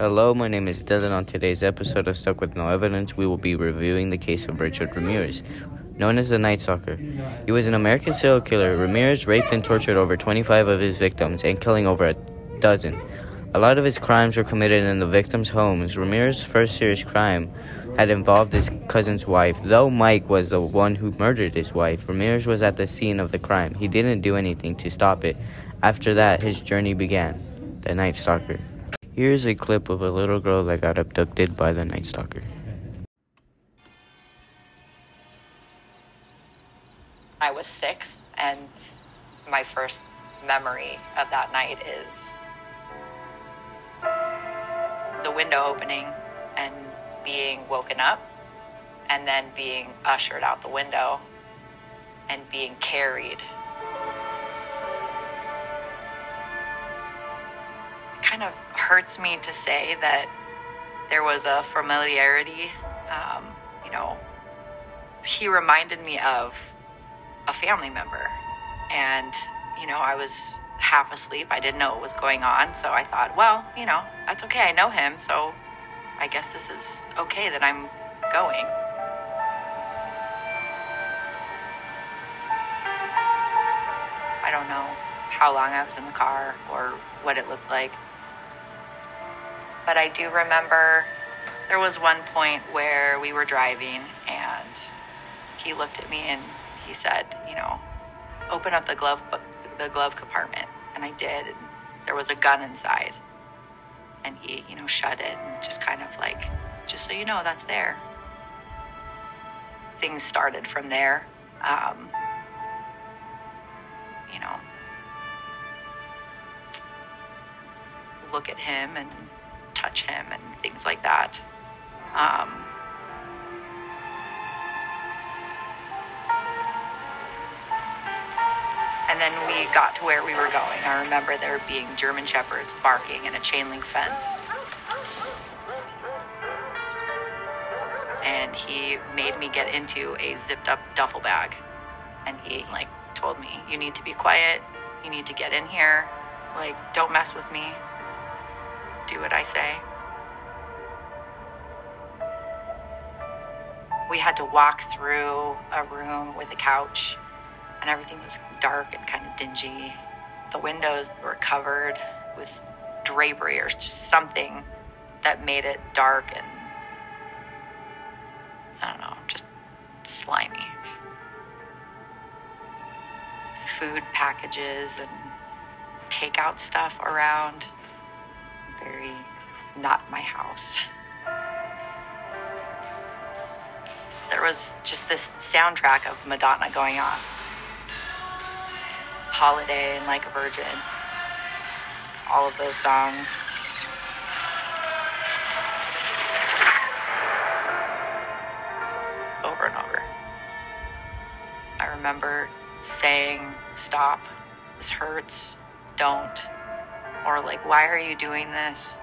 Hello, my name is Dylan. On today's episode of Stuck with No Evidence, we will be reviewing the case of Richard Ramirez, known as the Night Stalker. He was an American serial killer. Ramirez raped and tortured over 25 of his victims and killing over a dozen. A lot of his crimes were committed in the victims' homes. Ramirez's first serious crime had involved his cousin's wife. Though Mike was the one who murdered his wife, Ramirez was at the scene of the crime. He didn't do anything to stop it. After that, his journey began. The Night Stalker. Here's a clip of a little girl that got abducted by the Night Stalker. I was six, and my first memory of that night is the window opening and being woken up, and then being ushered out the window and being carried. Kind of hurts me to say that there was a familiarity. Um, you know, he reminded me of a family member, and you know, I was half asleep. I didn't know what was going on. So I thought, well, you know, that's okay. I know him. So I guess this is okay that I'm going. I don't know how long I was in the car or what it looked like. But I do remember there was one point where we were driving and he looked at me and he said, you know, open up the glove the glove compartment. And I did and there was a gun inside. And he you know shut it and just kind of like just so you know that's there. Things started from there um, you know. Look at him and touch him and things like that um, And then we got to where we were going. I remember there being German Shepherds barking and a chain link fence. And he made me get into a zipped up duffel bag. And he like told me, "You need to be quiet. You need to get in here. Like don't mess with me. Do what I say." We had to walk through a room with a couch and everything was dark and kind of dingy. The windows were covered with drapery or just something that made it dark and I don't know, just slimy. Food packages and takeout stuff around. Very not my house. There was just this soundtrack of Madonna going on. Holiday and Like a Virgin. All of those songs. Over and over. I remember saying, Stop, this hurts, don't. Or like, why are you doing this?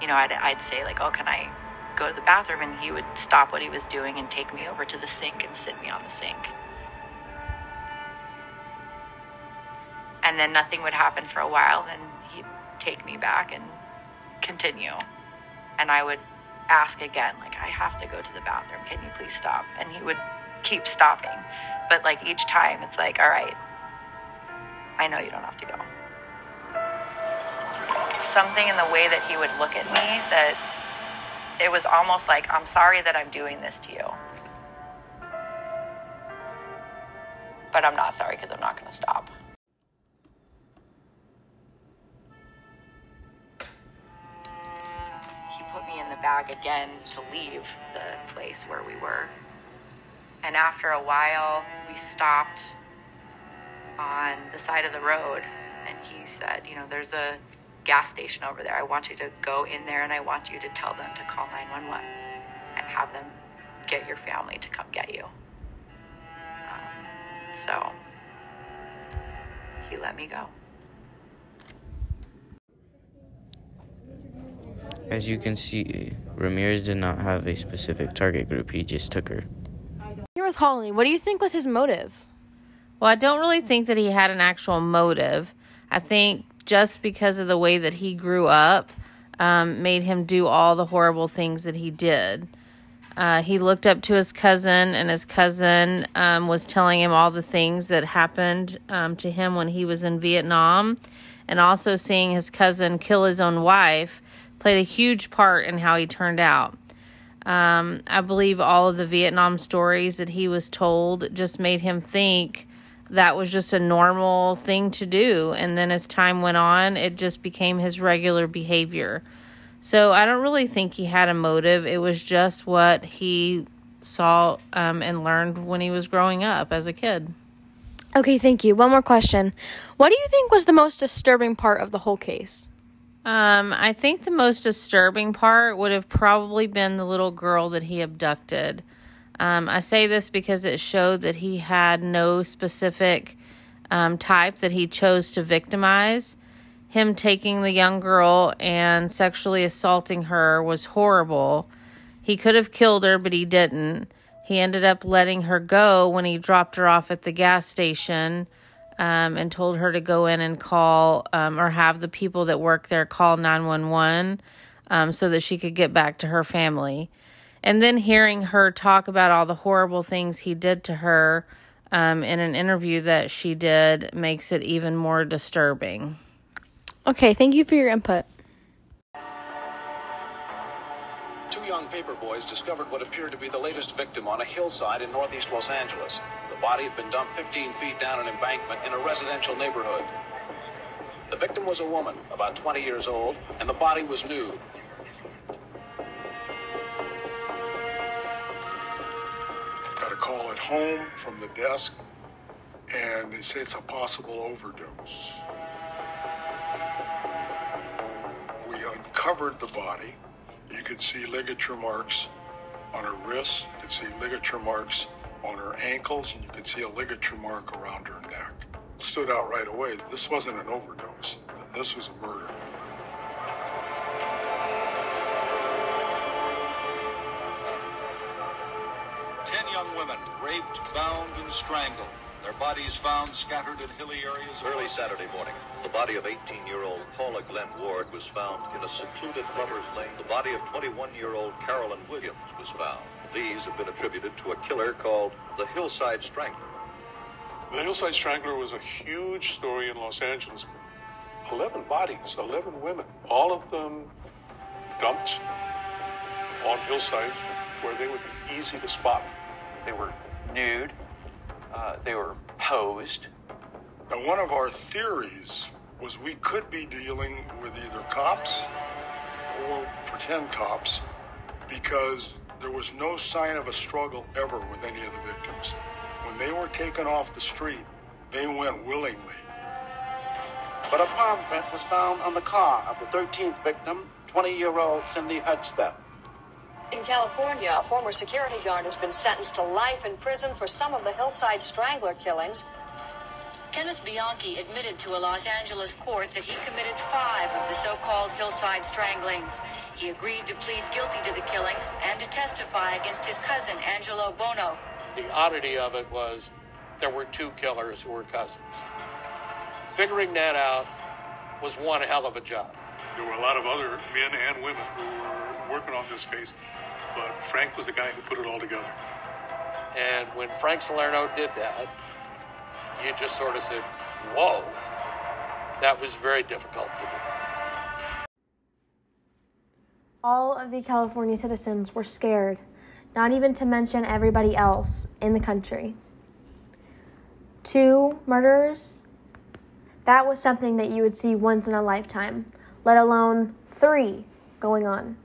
You know, I'd, I'd say, like, oh, can I go to the bathroom? And he would stop what he was doing and take me over to the sink and sit me on the sink. and then nothing would happen for a while then he'd take me back and continue and i would ask again like i have to go to the bathroom can you please stop and he would keep stopping but like each time it's like all right i know you don't have to go something in the way that he would look at me that it was almost like i'm sorry that i'm doing this to you but i'm not sorry because i'm not going to stop He put me in the bag again to leave the place where we were. And after a while, we stopped on the side of the road and he said, You know, there's a gas station over there. I want you to go in there and I want you to tell them to call 911 and have them get your family to come get you. Um, so he let me go. As you can see, Ramirez did not have a specific target group, he just took her. Here with Holly, what do you think was his motive? Well, I don't really think that he had an actual motive. I think just because of the way that he grew up, um, made him do all the horrible things that he did. Uh, he looked up to his cousin, and his cousin um, was telling him all the things that happened um, to him when he was in Vietnam. And also seeing his cousin kill his own wife played a huge part in how he turned out. Um, I believe all of the Vietnam stories that he was told just made him think that was just a normal thing to do. And then as time went on, it just became his regular behavior. So I don't really think he had a motive. It was just what he saw um, and learned when he was growing up as a kid. Okay, thank you. One more question. What do you think was the most disturbing part of the whole case? Um, I think the most disturbing part would have probably been the little girl that he abducted. Um, I say this because it showed that he had no specific um, type that he chose to victimize. Him taking the young girl and sexually assaulting her was horrible. He could have killed her, but he didn't. He ended up letting her go when he dropped her off at the gas station um, and told her to go in and call um, or have the people that work there call 911 um, so that she could get back to her family. And then hearing her talk about all the horrible things he did to her um, in an interview that she did makes it even more disturbing. Okay, thank you for your input. Two young paper boys discovered what appeared to be the latest victim on a hillside in northeast Los Angeles. The body had been dumped 15 feet down an embankment in a residential neighborhood. The victim was a woman, about 20 years old, and the body was nude. At home from the desk, and they say it's a possible overdose. We uncovered the body. You could see ligature marks on her wrists, you could see ligature marks on her ankles, and you could see a ligature mark around her neck. It stood out right away. This wasn't an overdose. This was a murder. Women raped, bound, and strangled. Their bodies found scattered in hilly areas. Early Saturday morning, the body of 18-year-old Paula Glenn Ward was found in a secluded lover's lane. The body of 21-year-old Carolyn Williams was found. These have been attributed to a killer called the Hillside Strangler. The Hillside Strangler was a huge story in Los Angeles. 11 bodies, 11 women, all of them dumped on hillsides where they would be easy to spot. They were nude. Uh, they were posed. Now, one of our theories was we could be dealing with either cops or pretend cops because there was no sign of a struggle ever with any of the victims. When they were taken off the street, they went willingly. But a palm print was found on the car of the 13th victim, 20 year old Cindy Hudspeth. In California, a former security guard has been sentenced to life in prison for some of the Hillside Strangler killings. Kenneth Bianchi admitted to a Los Angeles court that he committed five of the so-called hillside stranglings. He agreed to plead guilty to the killings and to testify against his cousin, Angelo Buono. The oddity of it was there were two killers who were cousins. Figuring that out was one hell of a job. There were a lot of other men and women who were working on this case, but Frank was the guy who put it all together. And when Frank Salerno did that, you just sort of said, whoa, that was very difficult to do. All of the California citizens were scared, not even to mention everybody else in the country. Two murderers, that was something that you would see once in a lifetime, let alone three going on.